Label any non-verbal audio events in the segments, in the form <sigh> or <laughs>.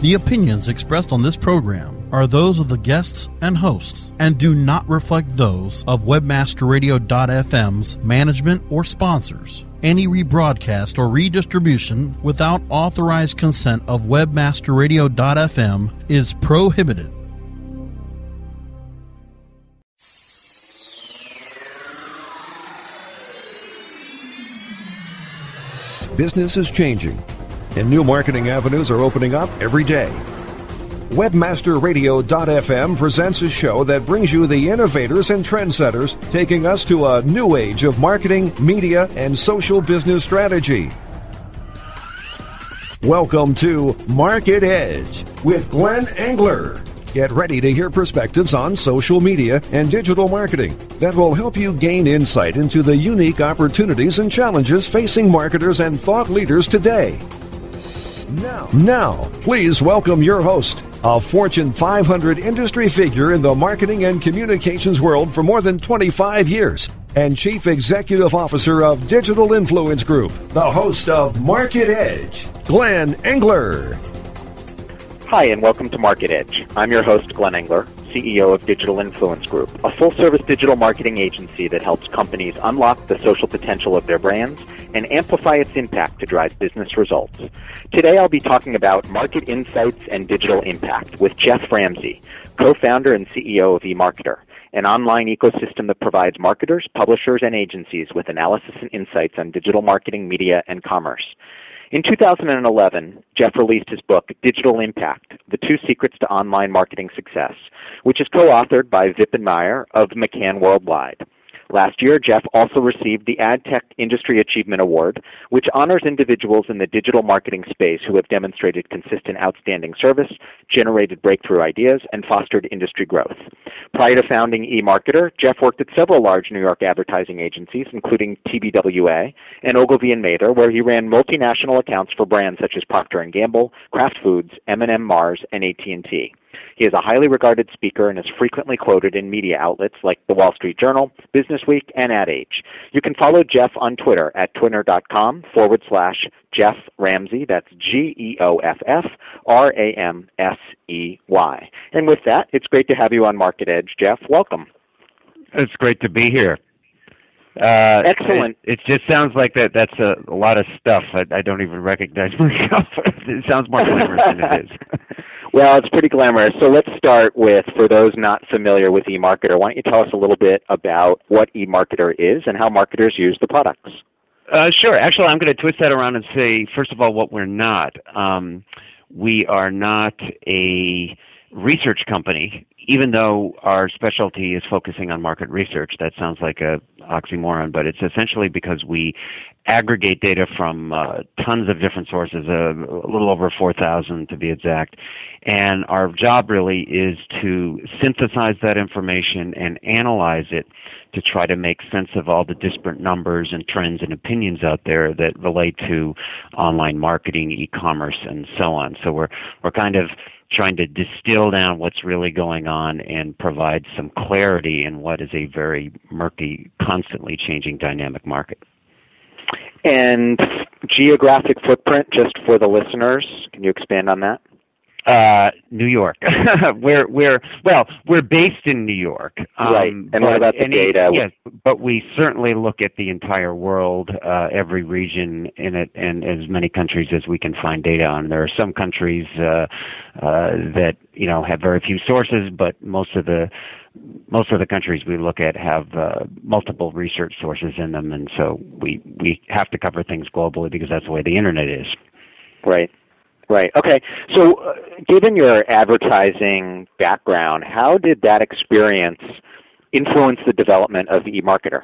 The opinions expressed on this program are those of the guests and hosts and do not reflect those of webmasterradio.fm's management or sponsors. Any rebroadcast or redistribution without authorized consent of webmasterradio.fm is prohibited. Business is changing, and new marketing avenues are opening up every day. WebmasterRadio.fm presents a show that brings you the innovators and trendsetters taking us to a new age of marketing, media, and social business strategy. Welcome to Market Edge with Glenn Engler. Get ready to hear perspectives on social media and digital marketing that will help you gain insight into the unique opportunities and challenges facing marketers and thought leaders today. Now, now, please welcome your host, a Fortune 500 industry figure in the marketing and communications world for more than 25 years, and Chief Executive Officer of Digital Influence Group, the host of Market Edge, Glenn Engler. Hi, and welcome to Market Edge. I'm your host, Glenn Engler, CEO of Digital Influence Group, a full service digital marketing agency that helps companies unlock the social potential of their brands and amplify its impact to drive business results. Today I'll be talking about market insights and digital impact with Geoff Ramsey, co founder and CEO of eMarketer, an online ecosystem that provides marketers, publishers, and agencies with analysis and insights on digital marketing, media, and commerce. In 2011, Geoff released his book, Digital Impact The Two Secrets to Online Marketing Success, which is co authored by Vipin Mayar of McCann Worldwide. Last year, Geoff also received the AdTech Industry Achievement Award, which honors individuals in the digital marketing space who have demonstrated consistent outstanding service, generated breakthrough ideas, and fostered industry growth. Prior to founding eMarketer, Jeff worked at several large New York advertising agencies, including TBWA and Ogilvy and Mather, where he ran multinational accounts for brands such as Procter & Gamble, Kraft Foods, M&M Mars, and AT&T. He is a highly regarded speaker and is frequently quoted in media outlets like the Wall Street Journal, Business Week, and Ad Age. You can follow Geoff on Twitter at twitter.com forward slash Geoff Ramsey. That's G E O F F R A M S E Y. And with that, it's great to have you on Market Edge, Geoff. Welcome. It's great to be here. Uh, Excellent. It, it, just sounds like that. That's a, a lot of stuff. I, I don't even recognize <laughs> myself. it sounds more glamorous than it is. <laughs> Well, it's pretty glamorous. So let's start with, for those not familiar with eMarketer, why don't you tell us a little bit about what eMarketer is and how marketers use the products? Uh, sure. Actually, I'm going to twist that around and say, first of all, what we're not. Um, we are not a research company, even though our specialty is focusing on market research. That sounds like a oxymoron, but it's essentially because we aggregate data from uh, tons of different sources, uh, a little over 4,000 to be exact. And our job really is to synthesize that information and analyze it to try to make sense of all the disparate numbers and trends and opinions out there that relate to online marketing, e-commerce, and so on. So we're we're kind of trying to distill down what's really going on and provide some clarity in what is a very murky, constantly changing dynamic market. And geographic footprint, just for the listeners, can you expand on that? Uh, New York. <laughs> we're we're well, we're based in New York. Um, right. And what about the any, data? Yes, but we certainly look at the entire world, uh, every region in it, and as many countries as we can find data on. There are some countries uh, uh, that you know have very few sources, but most of the most of the countries we look at have uh, multiple research sources in them, and so we we have to cover things globally because that's the way the internet is. Right. Right. Okay. So, uh, given your advertising background, how did that experience influence the development of eMarketer?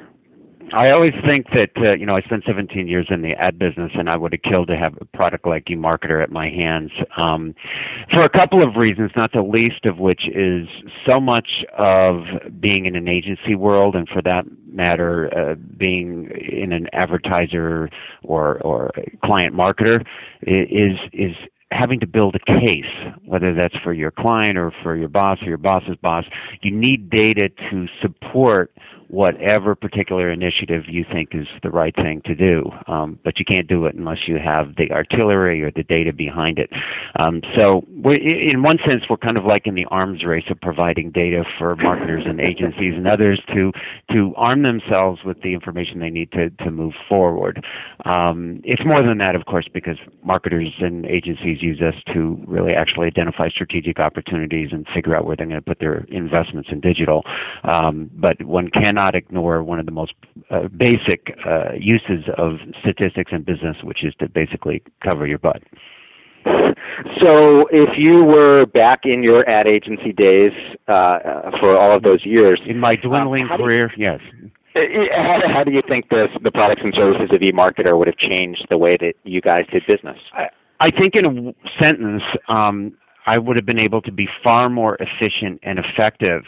I always think that uh, you know I spent 17 years in the ad business, and I would have killed to have a product like eMarketer at my hands um, for a couple of reasons. Not the least of which is so much of being in an agency world, and for that matter, uh, being in an advertiser or or client marketer is is having to build a case, whether that's for your client or for your boss or your boss's boss, you need data to support whatever particular initiative you think is the right thing to do. Um, but you can't do it unless you have the artillery or the data behind it. Um, so, in one sense, we're kind of like in the arms race of providing data for marketers and agencies and others to to arm themselves with the information they need to to move forward. Um, it's more than that, of course, because marketers and agencies use us to really actually identify strategic opportunities and figure out where they're going to put their investments in digital. Um, but one cannot ignore one of the most uh, basic uh, uses of statistics in business, which is to basically cover your butt. So, if you were back in your ad agency days uh, for all of those years, in my dwindling um, career, you, yes. Uh, how, how, do you think the the products and services of eMarketer would have changed the way that you guys did business? I, I think, in a sentence, um, I would have been able to be far more efficient and effective.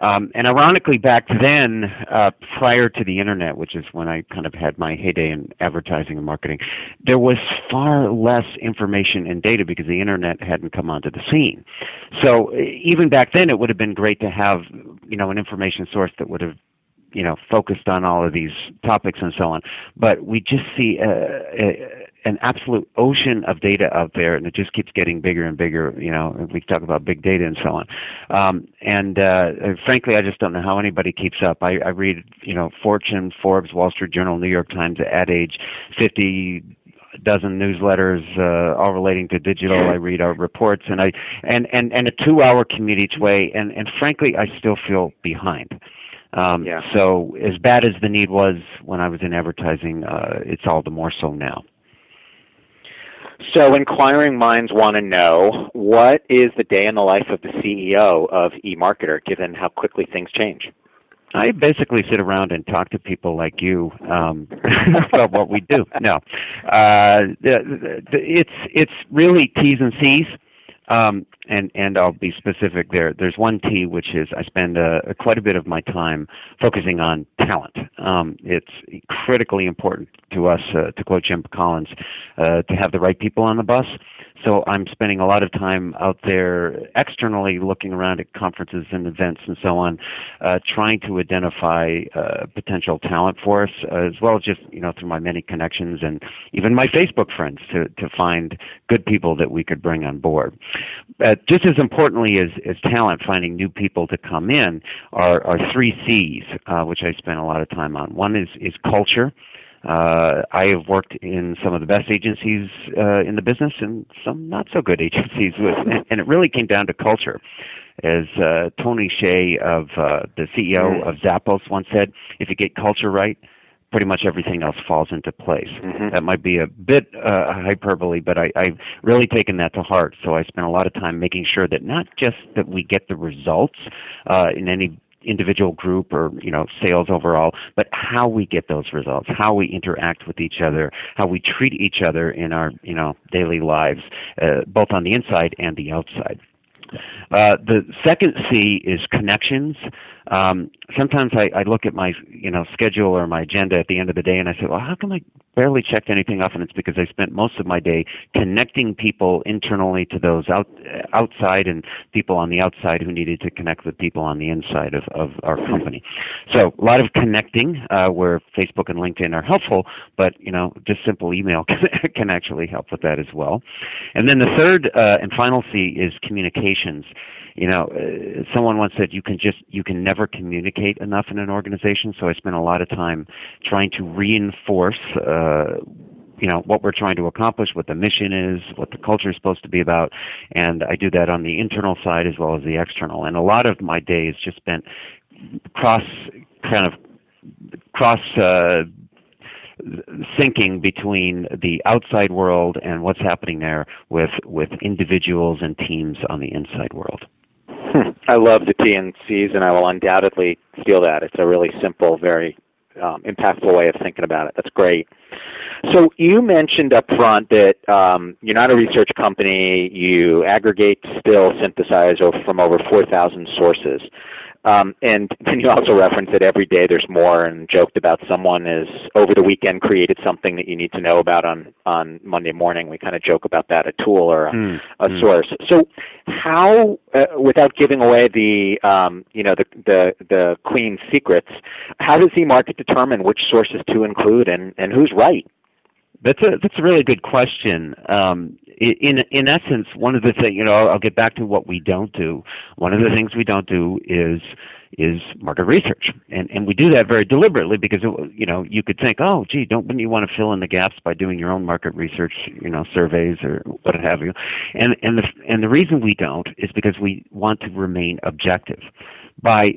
Um, and ironically, back then, uh, prior to the internet, which is when I kind of had my heyday in advertising and marketing, there was far less information and data because the internet hadn't come onto the scene. So even back then, it would have been great to have, you know, an information source that would have you know focused on all of these topics and so on but we just see uh, uh an absolute ocean of data out there, and it just keeps getting bigger and bigger. You know, we talk about big data and so on. Um, and uh, frankly, I just don't know how anybody keeps up. I, I read, you know, Fortune, Forbes, Wall Street Journal, New York Times, Ad Age, 50 dozen newsletters uh, all relating to digital. I read our reports, and I and and and a two-hour commute each way. And and frankly, I still feel behind. Um, yeah. So as bad as the need was when I was in advertising, uh, it's all the more so now. So, inquiring minds want to know what is the day in the life of the CEO of eMarketer, given how quickly things change? I basically sit around and talk to people like you um, <laughs> about what we do. No, uh, it's it's really T's and C's. Um, and and I'll be specific there. There's one T, which is I spend uh, quite a bit of my time focusing on talent. Um, it's critically important to us, uh, to quote Jim Collins, uh, to have the right people on the bus. So I'm spending a lot of time out there externally looking around at conferences and events and so on, uh, trying to identify uh, potential talent for us, as well as just you know through my many connections and even my Facebook friends to to find good people that we could bring on board. Uh, just as importantly as, as talent, finding new people to come in are, are three C's, uh, which I spend a lot of time on. One is is culture. Uh, I have worked in some of the best agencies uh, in the business and some not so good <laughs> agencies, with, and, and it really came down to culture. As uh, Tony Hsieh of uh, the CEO mm-hmm. of Zappos once said, "If you get culture right, pretty much everything else falls into place." Mm-hmm. That might be a bit uh, hyperbole, but I, I've really taken that to heart. So I spent a lot of time making sure that not just that we get the results uh, in any individual group or you know sales overall, but how we get those results, how we interact with each other, how we treat each other in our you know daily lives, uh, both on the inside and the outside. Uh, the second C is connections. Um, sometimes I, I look at my you know schedule or my agenda at the end of the day, and I say, well, how come I barely checked anything off? And it's because I spent most of my day connecting people internally to those out outside and people on the outside who needed to connect with people on the inside of, of our company. So a lot of connecting uh, where Facebook and LinkedIn are helpful, but you know just simple email <laughs> can, actually help with that as well. And then the third uh, and final C is communications you know, uh, someone once said you can just you can never communicate enough in an organization. So I spent a lot of time trying to reinforce. Uh, you know what we're trying to accomplish, what the mission is, what the culture is supposed to be about, and I do that on the internal side as well as the external. And a lot of my day is just spent cross kind of cross uh, syncing between the outside world and what's happening there with with individuals and teams on the inside world. I love the TNCs, and I will undoubtedly steal that. It's a really simple, very um, impactful way of thinking about it. That's great. So you mentioned up front that um, you're not a research company. You aggregate, still synthesize from over 4,000 sources. Um, and <laughs> then you also reference that every day there's more, and joked about someone is over the weekend created something that you need to know about on on Monday morning. We kind of joke about that, a tool or a, mm. a mm. source. So, how, uh, without giving away the um, you know the the the queen secrets, how does the market determine which sources to include and and who's right? That's a that's a really good question. Um, in in essence, one of the things you know, I'll, I'll get back to what we don't do. One of the things we don't do is is market research, and and we do that very deliberately because it, you know you could think, oh, gee, don't wouldn't you want to fill in the gaps by doing your own market research, you know, surveys or what have you, and and the and the reason we don't is because we want to remain objective by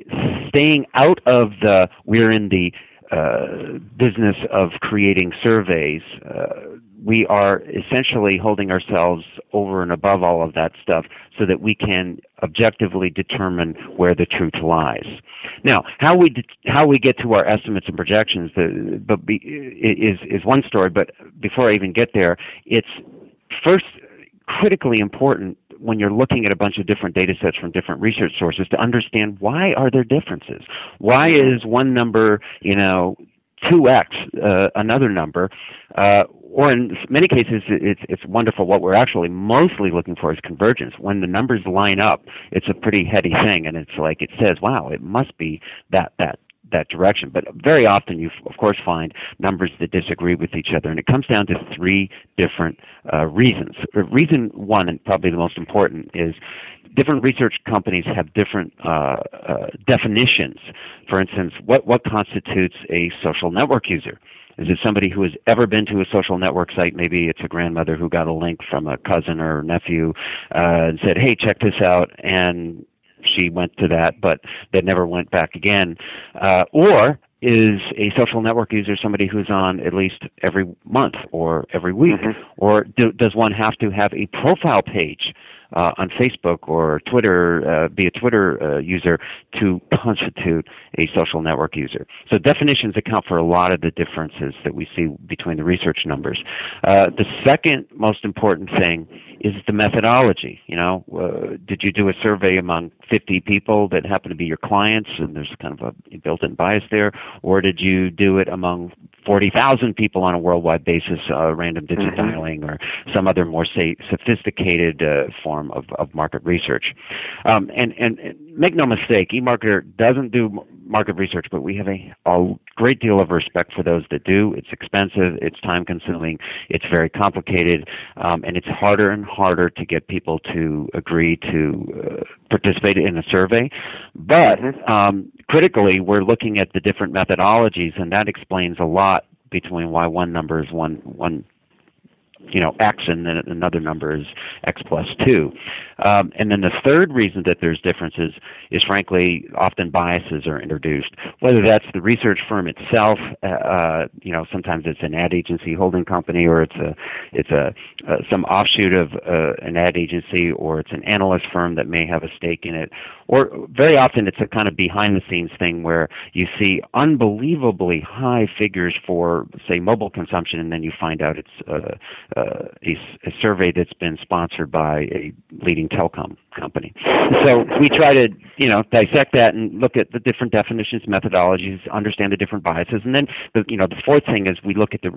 staying out of the we're in the uh, business of creating surveys, uh, we are essentially holding ourselves over and above all of that stuff so that we can objectively determine where the truth lies. Now, how we de- how we get to our estimates and projections, the, but be, is is one story. But before I even get there, it's first critically important when you're looking at a bunch of different data sets from different research sources to understand why are there differences? Why is one number, you know, 2x uh, another number? Uh, or in many cases, it's it's wonderful. What we're actually mostly looking for is convergence. When the numbers line up, it's a pretty heady thing, and it's like it says, "Wow, it must be that that that direction. But very often you, of course, find numbers that disagree with each other, and it comes down to three different uh, reasons. Reason one, and probably the most important, is different research companies have different uh, uh, definitions. For instance, what what constitutes a social network user? Is it somebody who has ever been to a social network site? Maybe it's a grandmother who got a link from a cousin or nephew uh, and said, "Hey, check this out," and she went to that, but they never went back again. Uh, or is a social network user somebody who's on at least every month or every week? Mm-hmm. Or do, does one have to have a profile page uh, on Facebook or Twitter, uh, be a Twitter uh, user to constitute a social network user. So definitions account for a lot of the differences that we see between the research numbers. Uh, the second most important thing is the methodology. You know, uh, did you do a survey among 50 people that happen to be your clients, and there's kind of a built-in bias there, or did you do it among 40,000 people on a worldwide basis, uh, random digit mm-hmm. dialing, or some other more say sophisticated uh, form of, of market research? Um, and, and, and make no mistake, eMarketer doesn't do market research, but we have a, a great deal of respect for those that do. It's expensive, it's time consuming, it's very complicated, um, and it's harder and harder to get people to agree to uh, participate in a survey. But mm-hmm. um, critically, we're looking at the different methodologies, and that explains a lot between why one number is one one you know x and then another number is x plus 2 um, and then the third reason that there's differences is frankly often biases are introduced. Whether that's the research firm itself uh, uh, you know sometimes it's an ad agency holding company or it's a it's a uh, some offshoot of uh, an ad agency or it's an analyst firm that may have a stake in it. Or very often it's a kind of behind the scenes thing where you see unbelievably high figures for say mobile consumption and then you find out it's a, a, survey that's been sponsored by a leading telecom company. So we try to, you know, dissect that and look at the different definitions, methodologies, understand the different biases, and then, the, you know, the fourth thing is we look at the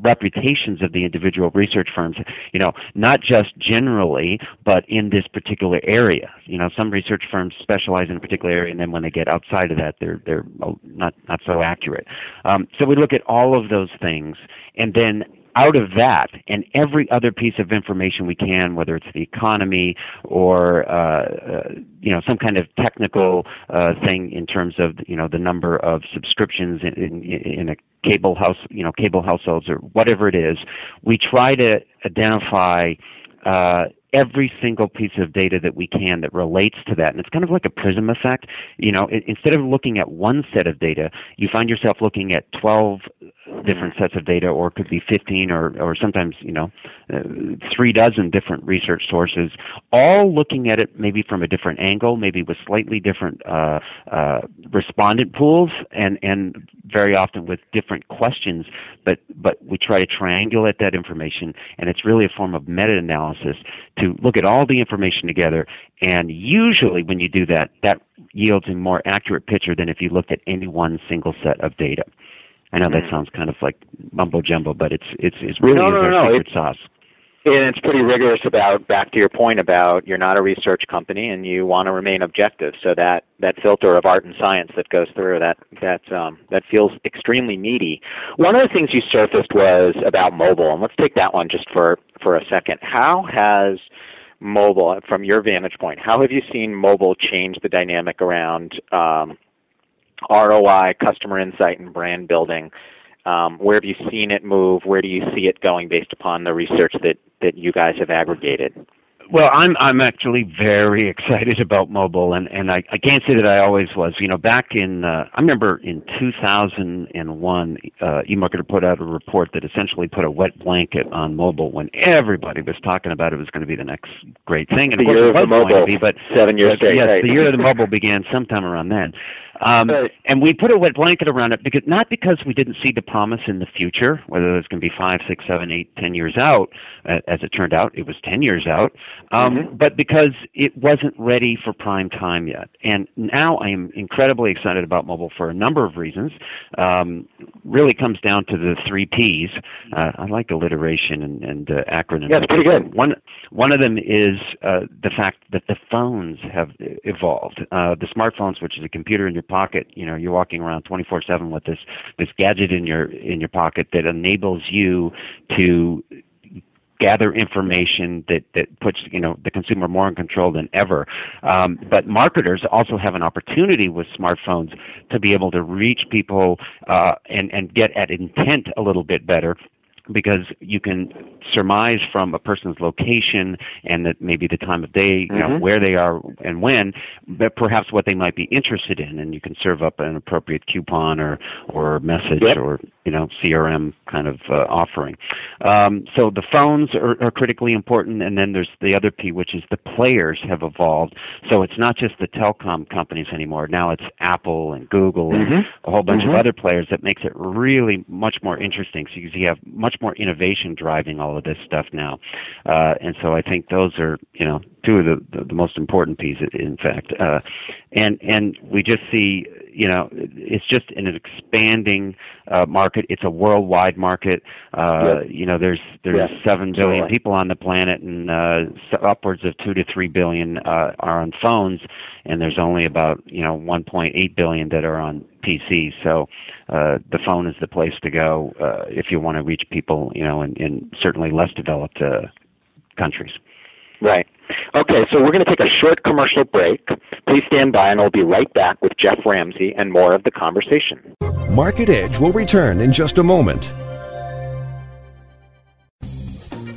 reputations of the individual research firms. You know, not just generally, but in this particular area. You know, some research firms specialize in a particular area, and then when they get outside of that, they're they're not not so accurate. Um, so we look at all of those things, and then out of that and every other piece of information we can, whether it's the economy or uh, uh, you know some kind of technical uh, thing in terms of you know the number of subscriptions in, in, in a cable house, you know cable households or whatever it is, we try to identify. Uh, every single piece of data that we can that relates to that. And it's kind of like a prism effect. You know, it, instead of looking at one set of data, you find yourself looking at 12 different sets of data, or it could be 15, or, or sometimes, you know, uh, three dozen different research sources, all looking at it maybe from a different angle, maybe with slightly different uh, uh, respondent pools, and, and very often with different questions. But, but we try to triangulate that information, and it's really a form of meta analysis to look at all the information together. And usually, when you do that, that yields a more accurate picture than if you looked at any one single set of data. I know that Mm. sounds kind of like mumbo jumbo, but it's it's it's really No, no, no, secret it's- sauce. And it's pretty rigorous about back to your point about you're not a research company and you want to remain objective. So that that filter of art and science that goes through that that um, that feels extremely meaty. One of the things you surfaced was about mobile, and let's take that one just for for a second. How has mobile, from your vantage point, how have you seen mobile change the dynamic around um, ROI, customer insight, and brand building? Um, where have you seen it move? Where do you see it going based upon the research that, that you guys have aggregated? Well, I'm I'm actually very <laughs> excited about mobile, and and I, I can't say that I always was. You know, back in uh, I remember in 2001, uh, eMarketer put out a report that essentially put a wet blanket on mobile when everybody was talking about it was going to be the next great thing, and The of course year it of the was going to mobile, be. But seven years but straight. yes, right. the year of the mobile began sometime around then. Um, Right. And we put a wet blanket around it because not because we didn't see the promise in the future, whether it's going to be five, six, seven, eight, ten years out. Uh, as it turned out, it was ten years out. Um, Mhm. But because it wasn't ready for prime time yet, and now I am incredibly excited about mobile for a number of reasons. Um, really comes down to the three P's. Uh, I like alliteration and, and uh, acronyms. Yeah, it's pretty good. One one of them is uh, the fact that the phones have evolved. Uh, the smartphones, which is a computer in your pocket, you know, you're walking around 24/7 with this this gadget in your in your pocket that enables you to gather information that that puts you know the consumer more in control than ever. Um, but marketers also have an opportunity with smartphones to be able to reach people uh, and and get at intent a little bit better because you can surmise from a person's location and that maybe the time of day, you know, Mhm. where they are and when, but perhaps what they might be interested in, and you can serve up an appropriate coupon or or message Yep. or you know CRM kind of uh, offering. Um, so the phones are, are critically important, and then there's the other P, which is the players have evolved. So it's not just the telecom companies anymore. Now it's Apple and Google and Mhm. a whole bunch Mhm. of other players that makes it really much more interesting. So you have much more innovation driving all of this stuff now, uh, and so I think those are you know two of the the, the most important pieces, in fact. Uh, and and we just see you know it's just an expanding uh, market. It's a worldwide market. Uh, Yep. You know there's there's Yes, seven billion totally. people on the planet, and uh, upwards of two to three billion uh, are on phones, and there's only about you know 1.8 billion that are on PCs. So uh, the phone is the place to go uh, if you want to reach people, you know, in, in certainly less developed uh, countries. Right. Okay, so we're going to take a short commercial break. Please stand by, and we'll be right back with Geoff Ramsey and more of the conversation. Market Edge will return in just a moment.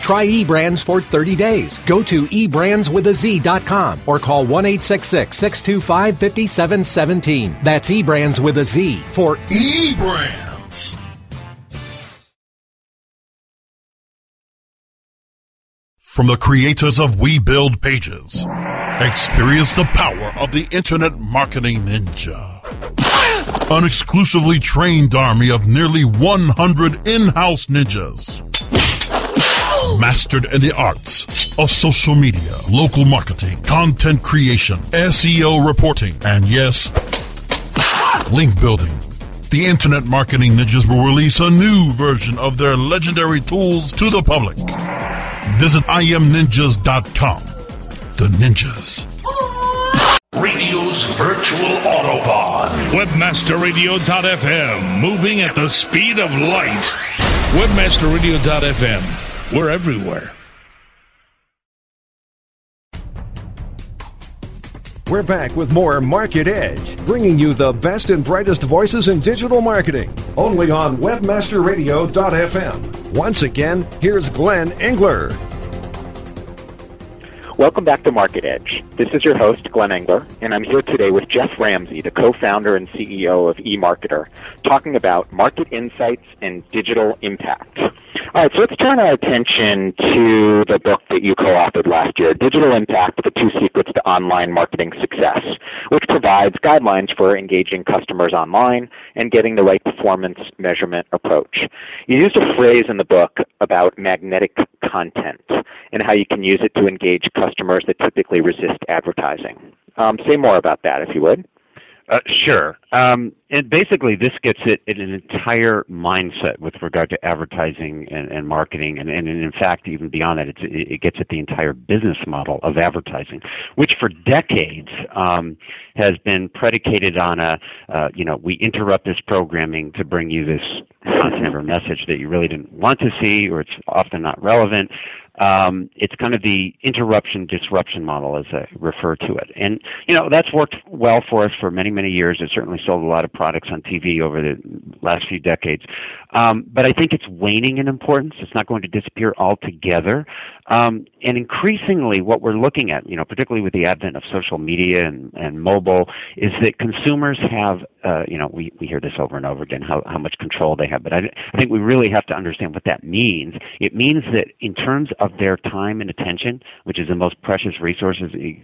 Try eBrandz for 30 days. Go to eBrandsWithAZ.com or call 1 625 5717. That's eBrandz with a Z for eBrandz. From the creators of We Build Pages, experience the power of the Internet Marketing Ninja. An exclusively trained army of nearly 100 in-house ninjas. Mastered in the arts of social media, local marketing, content creation, SEO reporting, and yes, link building. The Internet Marketing Ninjas will release a new version of their legendary tools to the public. Visit imninjas.com. The Ninjas. Radio's virtual Autobahn. Webmasterradio.fm, moving at the speed of light. Webmasterradio.fm, we're everywhere. We're back with more Market Edge, bringing you the best and brightest voices in digital marketing, only on webmasterradio.fm. Once again, here's Glenn Engler. Welcome back to Market Edge. This is your host, Glenn Engler, and I'm here today with Geoff Ramsey, the co-founder and CEO of eMarketer, talking about market insights and digital impact. All right, so let's turn our attention to the book that you co-authored last year, Digital Impact: The Two Secrets to Online Marketing Success, which provides guidelines for engaging customers online and getting the right performance measurement approach. You used a phrase in the book about magnetic content and how you can use it to engage customers that typically resist advertising. Um, say more about that, if you would. Uh, sure. Um, and basically, this gets it in an entire mindset with regard to advertising and, and marketing, and, and, in fact, even beyond that, it gets at the entire business model of advertising, which for decades um, has been predicated on a, uh, you know, we interrupt this programming to bring you this content or message that you really didn't want to see, or it's often not relevant. Um, it's kind of the interruption disruption model, as I refer to it. And, you know, that's worked well for us for many, many years. It certainly sold a lot of products on TV over the last few decades. Um, but I think it's waning in importance. It's not going to disappear altogether. Um, and increasingly, what we're looking at, you know, particularly with the advent of social media and, and mobile, is that consumers have, uh, you know, we, we hear this over and over again, how, how much control they have. But I, I think we really have to understand what that means. It means that in terms of of their time and attention, which is the most precious resource,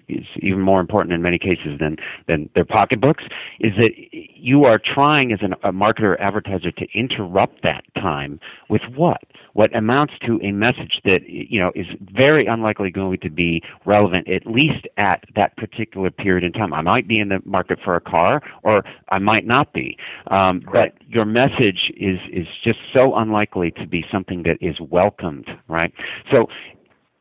is even more important in many cases than than their pocketbooks, is that you are trying as an, a marketer or advertiser to interrupt that time with what? What amounts to a message that you know is very unlikely going to be relevant at least at that particular period in time. I might be in the market for a car, or I might not be. Um, right. But your message is is just so unlikely to be something that is welcomed, right? So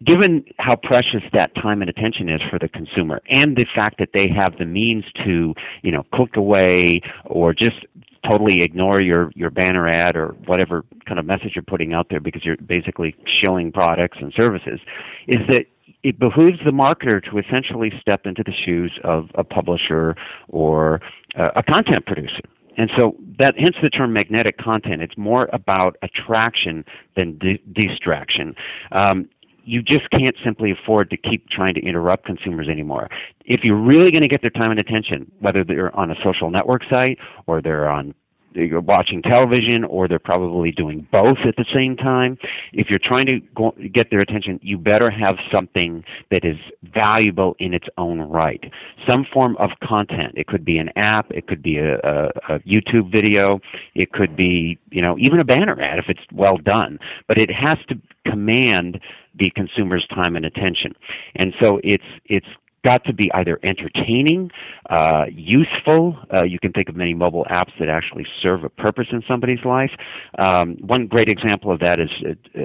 given how precious that time and attention is for the consumer and the fact that they have the means to you know click away or just totally ignore your your banner ad or whatever kind of message you're putting out there because you're basically shilling products and services is that it behooves the marketer to essentially step into the shoes of a publisher or uh, a content producer and so that hence the term magnetic content. It's more about attraction than di- distraction. Um, you just can't simply afford to keep trying to interrupt consumers anymore. If you're really going to get their time and attention, whether they're on a social network site or they're on you're watching television or they're probably doing both at the same time. If you're trying to go, get their attention, you better have something that is valuable in its own right. Some form of content. It could be an app. It could be a, a, a YouTube video. It could be, you know, even a banner ad if it's well done. But it has to command the consumer's time and attention. And so it's it's got to be either entertaining, uh, useful. Uh, you can think of many mobile apps that actually serve a purpose in somebody's life. Um, one great example of that is uh,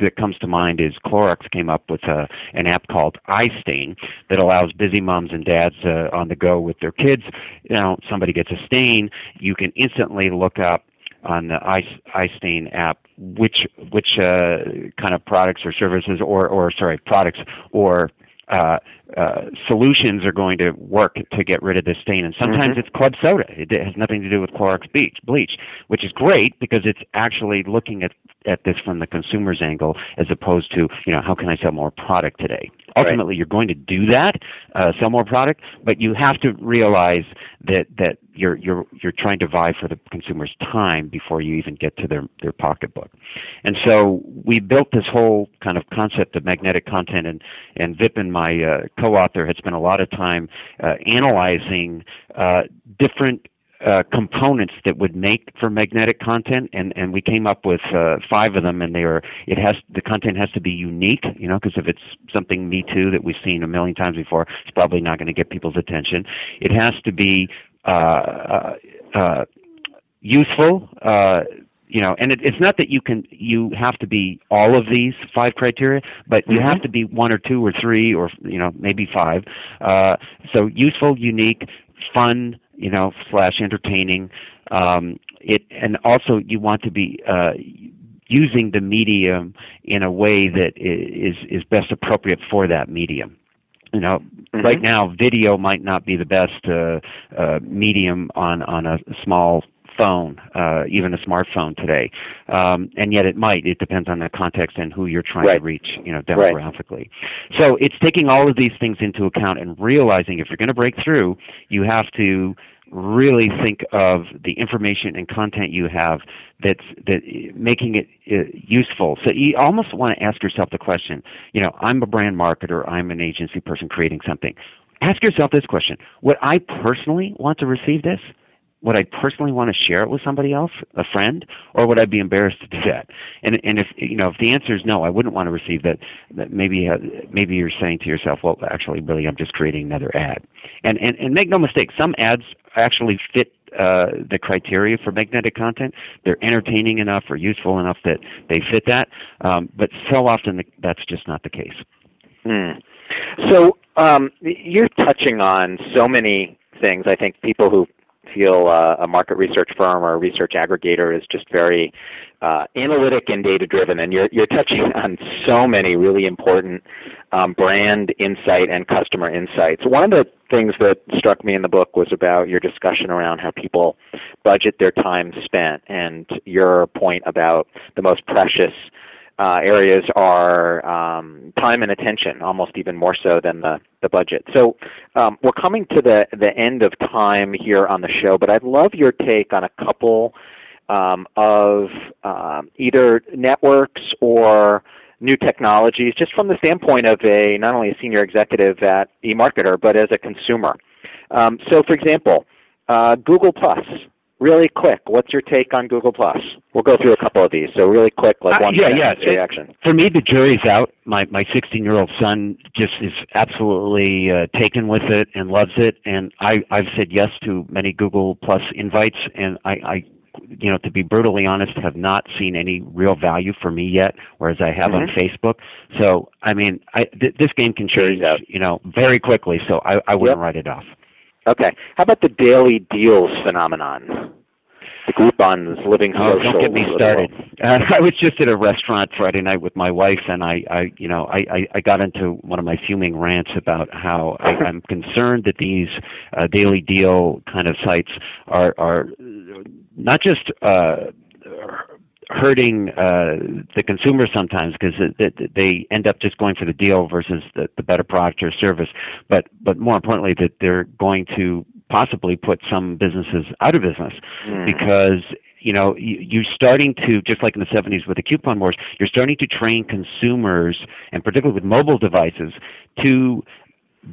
that comes to mind is Clorox came up with a, an app called iStain that allows busy moms and dads uh, on the go with their kids. You know, somebody gets a stain, you can instantly look up on the iStain app which which uh, kind of products or services or or sorry products or uh, uh, solutions are going to work to get rid of this stain. And sometimes mm-hmm. it's club soda. It has nothing to do with Clorox bleach, bleach, which is great because it's actually looking at at this from the consumer's angle as opposed to you know how can I sell more product today. Ultimately, right. you're going to do that, uh, sell more product, but you have to realize that that you're you're you're trying to vie for the consumer's time before you even get to their their pocketbook. And so we built this whole kind of concept of magnetic content, and and Vipin, my uh, co-author, had spent a lot of time uh, analyzing uh, different uh, components that would make for magnetic content, and and we came up with uh, five of them, and they are it has the content has to be unique, you know, because if it's something Me Too that we've seen a million times before, it's probably not going to get people's attention. It has to be useful. Uh, you know, and it, it's not that you can you have to be all of these five criteria, but you mm-hmm. have to be one or two or three or you know maybe five. Uh, so useful, unique, fun, you know, slash entertaining. Um, it and also you want to be uh, using the medium in a way that is is best appropriate for that medium. You know, mm-hmm. right now video might not be the best uh, uh, medium on on a small phone, uh, even a smartphone today. Um, and yet it might. It depends on the context and who you're trying right. to reach, you know, demographically. Right. So it's taking all of these things into account and realizing if you're going to break through, you have to really think of the information and content you have that's that making it uh, useful. So you almost want to ask yourself the question, you know, I'm a brand marketer, I'm an agency person creating something. Ask yourself this question: Would I personally want to receive this? Would I personally want to share it with somebody else, a friend, or would I be embarrassed to do that? And and if you know if the answer is no, I wouldn't want to receive that. That maybe uh, maybe you're saying to yourself, well, actually, really, I'm just creating another ad. And and and make no mistake, some ads actually fit uh, the criteria for magnetic content. They're entertaining enough or useful enough that they fit that. Um, but so often that's just not the case. Mm. So um, you're touching on so many things. I think people who feel uh, a market research firm or a research aggregator is just very uh, analytic and data driven, and you're you're touching on so many really important um, brand insight and customer insights. One of the things that struck me in the book was about your discussion around how people budget their time spent, and your point about the most precious uh, areas are um, time and attention, almost even more so than the, the budget. So um, we're coming to the, the end of time here on the show, but I'd love your take on a couple um, of um, either networks or new technologies, just from the standpoint of a not only a senior executive at eMarketer, but as a consumer. Um, so, for example, uh, Google Plus really quick, what's your take on Google Plus? We'll go through a couple of these. So really quick, like uh, one uh, yeah, yeah. reaction. For me, the jury's out. My my 16 year old son just is absolutely uh, taken with it and loves it, and I I've said yes to many Google Plus invites, and I I you know, to be brutally honest, have not seen any real value for me yet, whereas I have mm-hmm. on Facebook. So, I mean, I, th- this game can change, you know, very quickly. So I, I wouldn't yep. write it off. Okay. How about the daily deals phenomenon? The Groupon's living oh, social. Don't get me started. Uh, <laughs> I was just at a restaurant Friday night with my wife, and I, I you know, I, I, I got into one of my fuming rants about how I, <laughs> I'm concerned that these uh, daily deal kind of sites are are not just uh, hurting uh, the consumer sometimes because they end up just going for the deal versus the, the better product or service. But but more importantly, that they're going to possibly put some businesses out of business mm. because you know you're starting to just like in the 70s with the coupon wars you're starting to train consumers and particularly with mobile devices to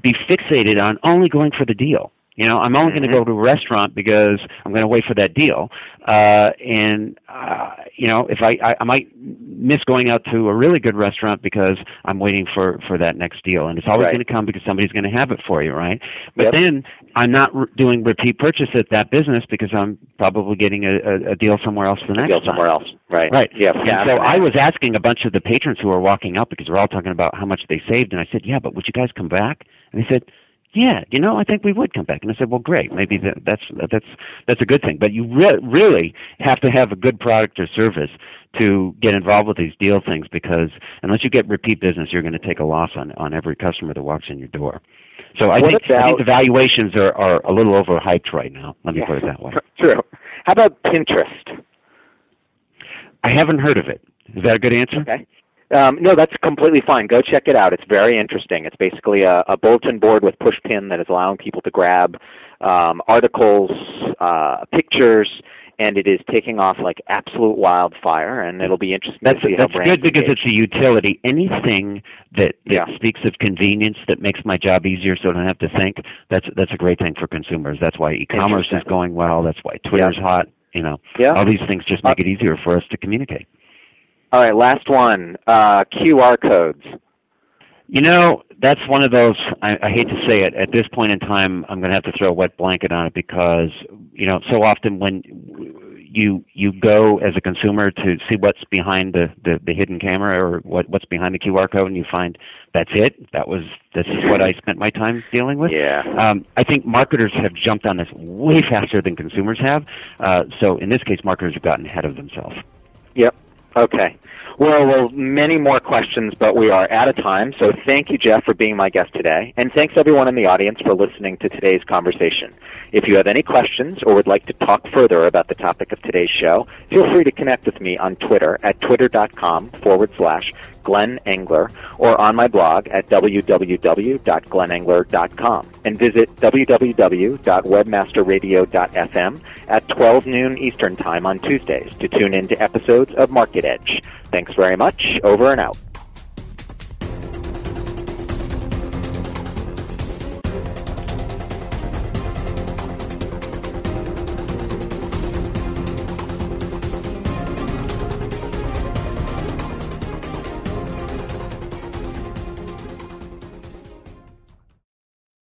be fixated on only going for the deal you know, I'm only going to go mm-hmm. to a restaurant because I'm going to wait for that deal. Uh, and, uh, you know, if I, I, I might miss going out to a really good restaurant because I'm waiting for, for that next deal. And it's always right. going to come because somebody's going to have it for you, right? But yep. then I'm not re- doing repeat purchase at that business because I'm probably getting a, a, a deal somewhere else the next deal time. somewhere else. Right. Right. Yeah. And so I was asking a bunch of the patrons who were walking out because we're all talking about how much they saved. And I said, yeah, but would you guys come back? And they said, yeah, you know, I think we would come back. And I said, well, great. Maybe that, that's that's that's a good thing. But you re- really have to have a good product or service to get involved with these deal things because unless you get repeat business, you're going to take a loss on on every customer that walks in your door. So I think, about, I think the valuations are, are a little overhyped right now. Let me yeah, put it that way. True. How about Pinterest? I haven't heard of it. Is that a good answer? Okay. Um, no, that's completely fine. Go check it out. It's very interesting. It's basically a, a bulletin board with push pin that is allowing people to grab um, articles, uh, pictures, and it is taking off like absolute wildfire. And it'll be interesting That's to see that's good because it's a utility. Anything that, that Yeah. speaks of convenience that makes my job easier, so I don't have to think. That's that's a great thing for consumers. That's why e-commerce is going well. That's why Twitter's hot. You know, Yeah. all these things just make it easier for us to communicate. All right, last one. Uh, QR codes. You know, that's one of those. I, I hate to say it. At this point in time, I'm going to have to throw a wet blanket on it because you know, so often when you you go as a consumer to see what's behind the, the, the hidden camera or what what's behind the QR code, and you find that's it. That was this is what I spent my time dealing with. Yeah. Um, I think marketers have jumped on this way faster than consumers have. Uh, so in this case, marketers have gotten ahead of themselves. Yep. Okay. Well, well, many more questions, but we are out of time. So thank you, Geoff, for being my guest today. And thanks everyone in the audience for listening to today's conversation. If you have any questions or would like to talk further about the topic of today's show, feel free to connect with me on Twitter at twitter.com forward slash Glenn Engler or on my blog at www.glennengler.com and visit www.webmasterradio.fm at 12 noon Eastern Time on Tuesdays to tune in to episodes of Market Edge. Thanks very much. Over and out.